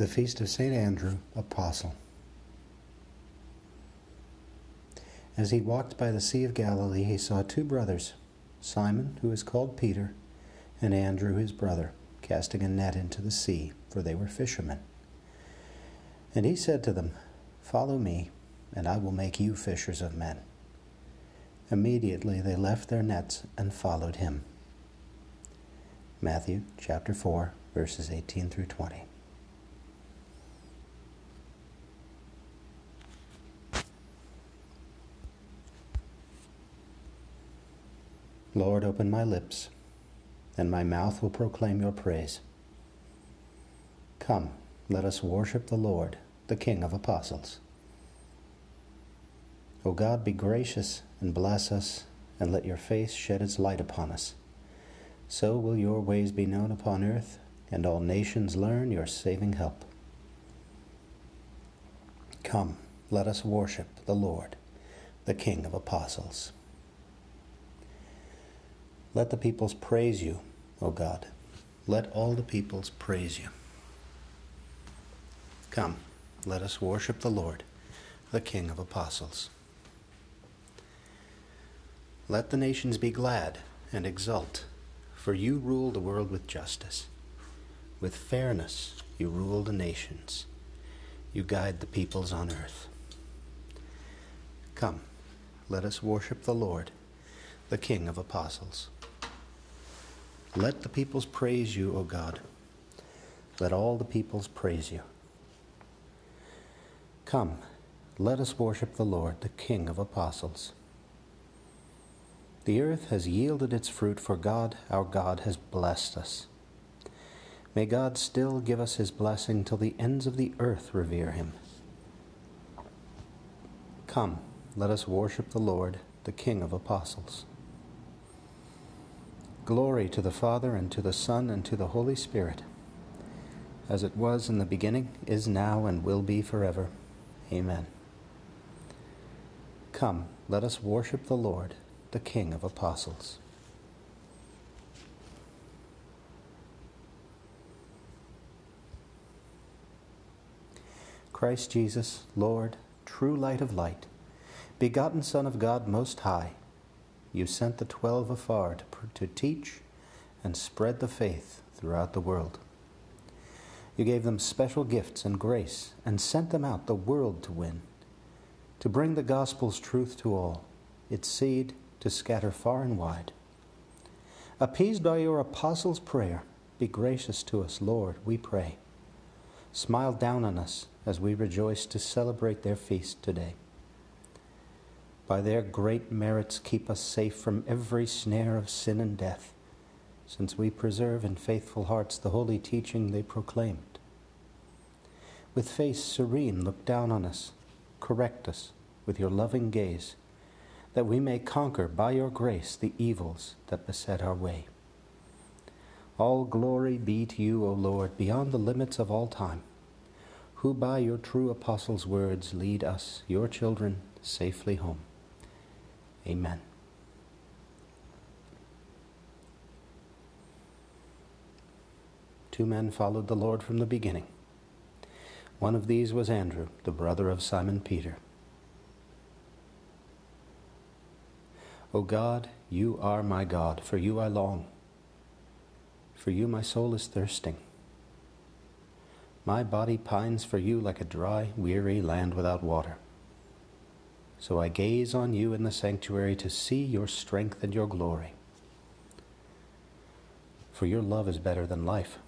The Feast of St. Andrew, Apostle. As he walked by the Sea of Galilee, he saw two brothers, Simon, who is called Peter, and Andrew, his brother, casting a net into the sea, for they were fishermen. And he said to them, Follow me, and I will make you fishers of men. Immediately they left their nets and followed him. Matthew chapter 4, verses 18 through 20. Lord, open my lips, and my mouth will proclaim your praise. Come, let us worship the Lord, the King of apostles. O God, be gracious and bless us, and let your face shed its light upon us. So will your ways be known upon earth, and all nations learn your saving help. Come, let us worship the Lord, the King of apostles. Let the peoples praise you, O God. Let all the peoples praise you. Come, let us worship the Lord, the King of apostles. Let the nations be glad and exult, for you rule the world with justice. With fairness you rule the nations. You guide the peoples on earth. Come, let us worship the Lord, the King of apostles. Let the peoples praise you, O God. Let all the peoples praise you. Come, let us worship the Lord, the King of apostles. The earth has yielded its fruit, for God, our God, has blessed us. May God still give us his blessing till the ends of the earth revere him. Come, let us worship the Lord, the King of apostles. Glory to the Father, and to the Son, and to the Holy Spirit, as it was in the beginning, is now, and will be forever. Amen. Come, let us worship the Lord, the King of apostles. Christ Jesus, Lord, true light of light, begotten Son of God Most High, you sent the twelve afar to, to teach and spread the faith throughout the world. You gave them special gifts and grace and sent them out the world to win, to bring the gospel's truth to all, its seed to scatter far and wide. Appeased by your apostles' prayer, be gracious to us, Lord, we pray. Smile down on us as we rejoice to celebrate their feast today. By their great merits, keep us safe from every snare of sin and death, since we preserve in faithful hearts the holy teaching they proclaimed. With face serene, look down on us, correct us with your loving gaze, that we may conquer by your grace the evils that beset our way. All glory be to you, O Lord, beyond the limits of all time, who by your true apostles' words lead us, your children, safely home. Amen. Two men followed the Lord from the beginning. One of these was Andrew, the brother of Simon Peter. O God, you are my God, for you I long. For you my soul is thirsting. My body pines for you like a dry, weary land without water. So I gaze on you in the sanctuary to see your strength and your glory. For your love is better than life.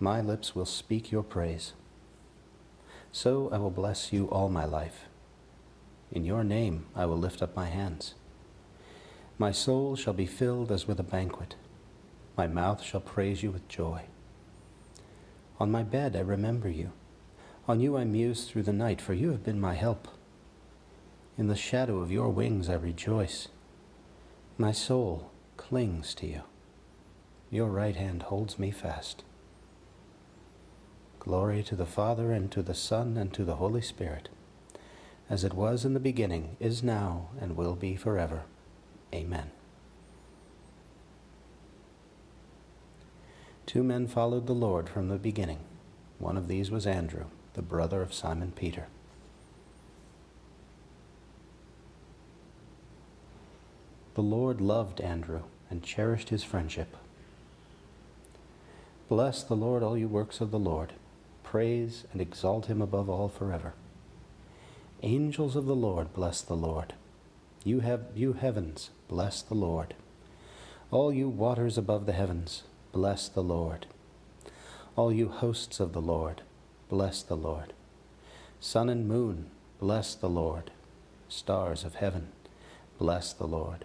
My lips will speak your praise. So I will bless you all my life. In your name I will lift up my hands. My soul shall be filled as with a banquet. My mouth shall praise you with joy. On my bed I remember you. On you I muse through the night, for you have been my help. In the shadow of your wings I rejoice. My soul clings to you. Your right hand holds me fast. Glory to the Father, and to the Son, and to the Holy Spirit, as it was in the beginning, is now, and will be forever. Amen. Two men followed the Lord from the beginning. One of these was Andrew, the brother of Simon Peter. The Lord loved Andrew and cherished his friendship. Bless the Lord, all you works of the Lord. Praise and exalt him above all forever. Angels of the Lord, bless the Lord. You have you heavens, bless the Lord. All you waters above the heavens, bless the Lord. All you hosts of the Lord, bless the Lord. Sun and moon, bless the Lord. Stars of heaven, bless the Lord.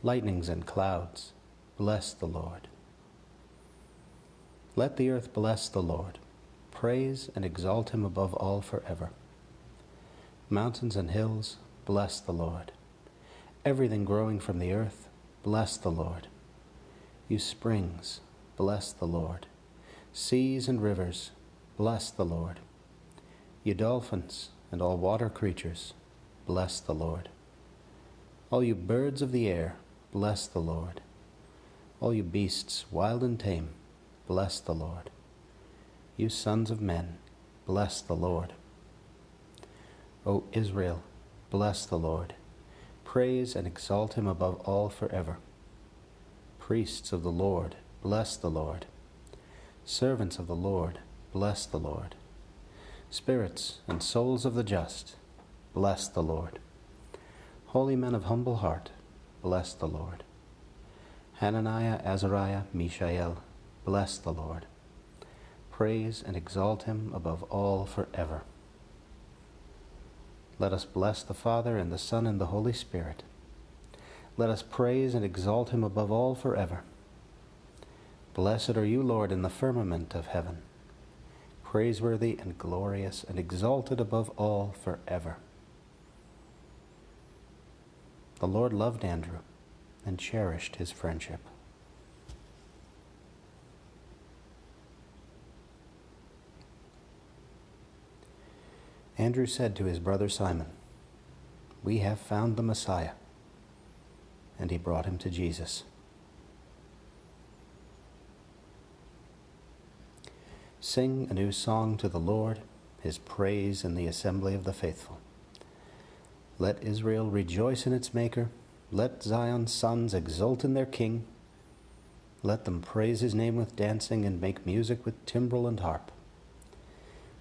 Lightnings and clouds, bless the Lord. Let the earth bless the Lord. Praise and exalt him above all forever. Mountains and hills, bless the Lord. Everything growing from the earth, bless the Lord. You springs, bless the Lord. Seas and rivers, bless the Lord. You dolphins and all water creatures, bless the Lord. All you birds of the air, bless the Lord. All you beasts, wild and tame, bless the Lord. You sons of men, bless the Lord. O Israel, bless the Lord. Praise and exalt him above all forever. Priests of the Lord, bless the Lord. Servants of the Lord, bless the Lord. Spirits and souls of the just, bless the Lord. Holy men of humble heart, bless the Lord. Hananiah, Azariah, Mishael, bless the Lord. Praise and exalt him above all forever. Let us bless the Father and the Son and the Holy Spirit. Let us praise and exalt him above all forever. Blessed are you, Lord, in the firmament of heaven, praiseworthy and glorious and exalted above all forever. The Lord loved Andrew and cherished his friendship. Andrew said to his brother Simon, We have found the Messiah. And he brought him to Jesus. Sing a new song to the Lord, his praise in the assembly of the faithful. Let Israel rejoice in its Maker. Let Zion's sons exult in their King. Let them praise his name with dancing and make music with timbrel and harp.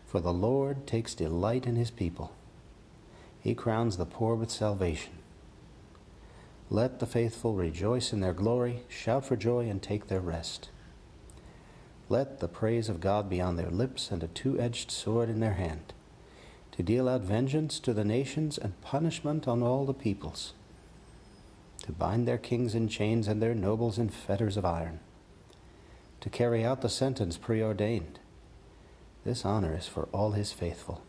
For the Lord takes delight in his people. He crowns the poor with salvation. Let the faithful rejoice in their glory, shout for joy, and take their rest. Let the praise of God be on their lips and a two edged sword in their hand, to deal out vengeance to the nations and punishment on all the peoples, to bind their kings in chains and their nobles in fetters of iron, to carry out the sentence preordained this honor is for all his faithful.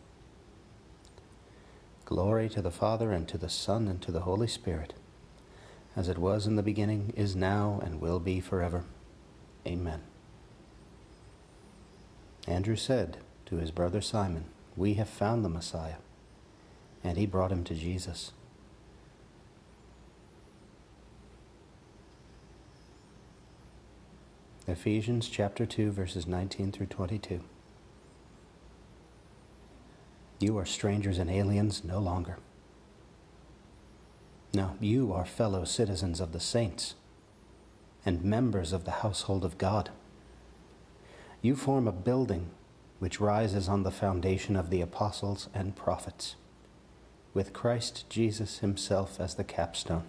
Glory to the Father, and to the Son, and to the Holy Spirit, as it was in the beginning, is now, and will be forever. Amen. Andrew said to his brother Simon, We have found the Messiah. And he brought him to Jesus. Ephesians chapter 2, verses 19 through 22. You are strangers and aliens no longer. No, you are fellow citizens of the saints and members of the household of God. You form a building which rises on the foundation of the apostles and prophets, with Christ Jesus himself as the capstone.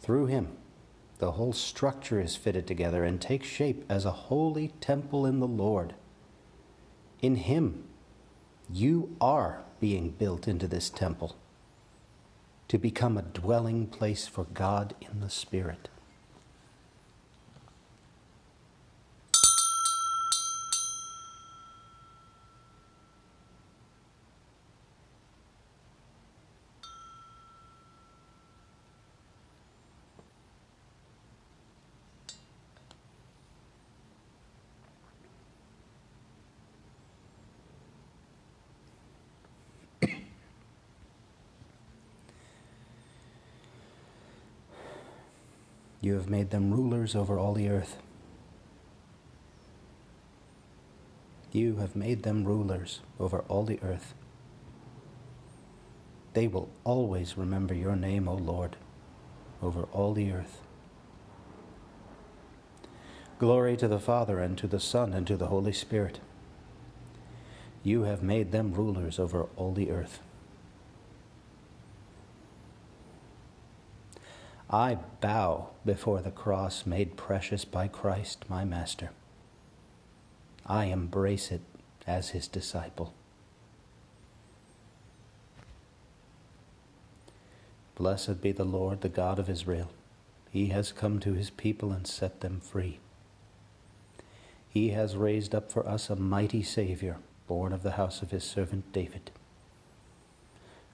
Through him, the whole structure is fitted together and takes shape as a holy temple in the Lord. In him, you are being built into this temple to become a dwelling place for God in the Spirit. You have made them rulers over all the earth. You have made them rulers over all the earth. They will always remember your name, O Lord, over all the earth. Glory to the Father, and to the Son, and to the Holy Spirit. You have made them rulers over all the earth. I bow before the cross made precious by Christ, my Master. I embrace it as his disciple. Blessed be the Lord, the God of Israel. He has come to his people and set them free. He has raised up for us a mighty Savior, born of the house of his servant David.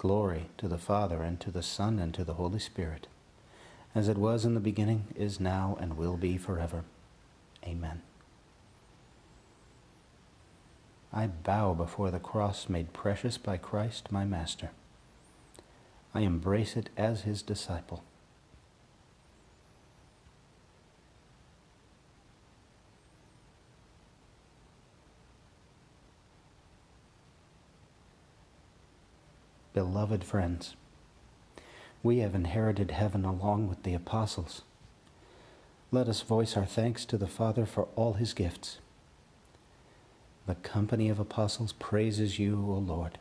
Glory to the Father, and to the Son, and to the Holy Spirit as it was in the beginning, is now, and will be forever. Amen. I bow before the cross made precious by Christ my Master. I embrace it as his disciple. Beloved friends, we have inherited heaven along with the apostles. Let us voice our thanks to the Father for all his gifts. The company of apostles praises you, O Lord.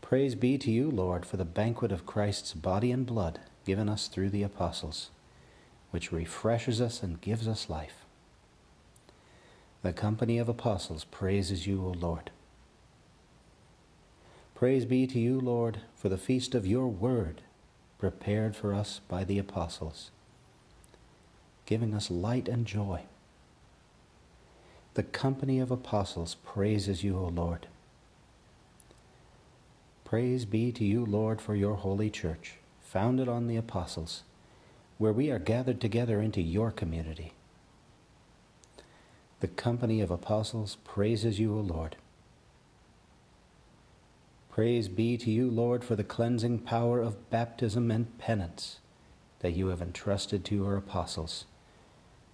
Praise be to you, Lord, for the banquet of Christ's body and blood given us through the apostles, which refreshes us and gives us life. The company of apostles praises you, O Lord. Praise be to you, Lord, for the feast of your word prepared for us by the apostles, giving us light and joy. The company of apostles praises you, O Lord. Praise be to you, Lord, for your holy church, founded on the apostles, where we are gathered together into your community. The company of apostles praises you, O Lord. Praise be to you, Lord, for the cleansing power of baptism and penance that you have entrusted to your apostles,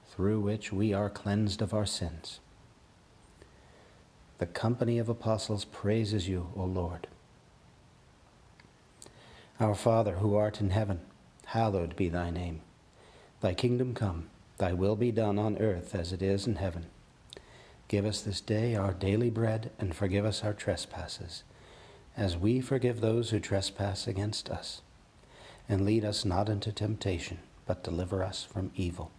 through which we are cleansed of our sins. The company of apostles praises you, O Lord. Our Father, who art in heaven, hallowed be thy name. Thy kingdom come, thy will be done on earth as it is in heaven. Give us this day our daily bread, and forgive us our trespasses as we forgive those who trespass against us. And lead us not into temptation, but deliver us from evil.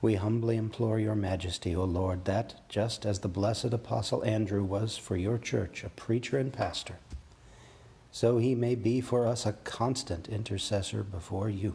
We humbly implore your majesty, O Lord, that, just as the blessed Apostle Andrew was for your church a preacher and pastor, so he may be for us a constant intercessor before you